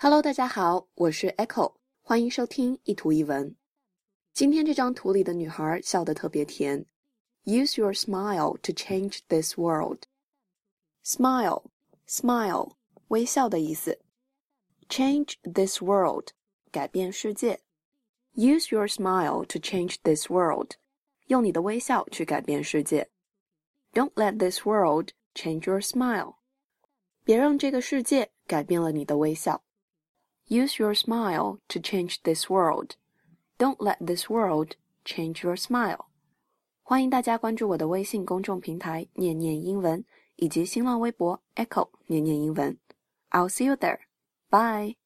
Hello，大家好，我是 Echo，欢迎收听一图一文。今天这张图里的女孩笑得特别甜。Use your smile to change this world. Smile, smile，微笑的意思。Change this world，改变世界。Use your smile to change this world，用你的微笑去改变世界。Don't let this world change your smile，别让这个世界改变了你的微笑。Use your smile to change this world. Don't let this world change your smile. 欢迎大家关注我的微信公众平台“念念英文”以及新浪微博 “Echo 念念英文”。I'll see you there. Bye.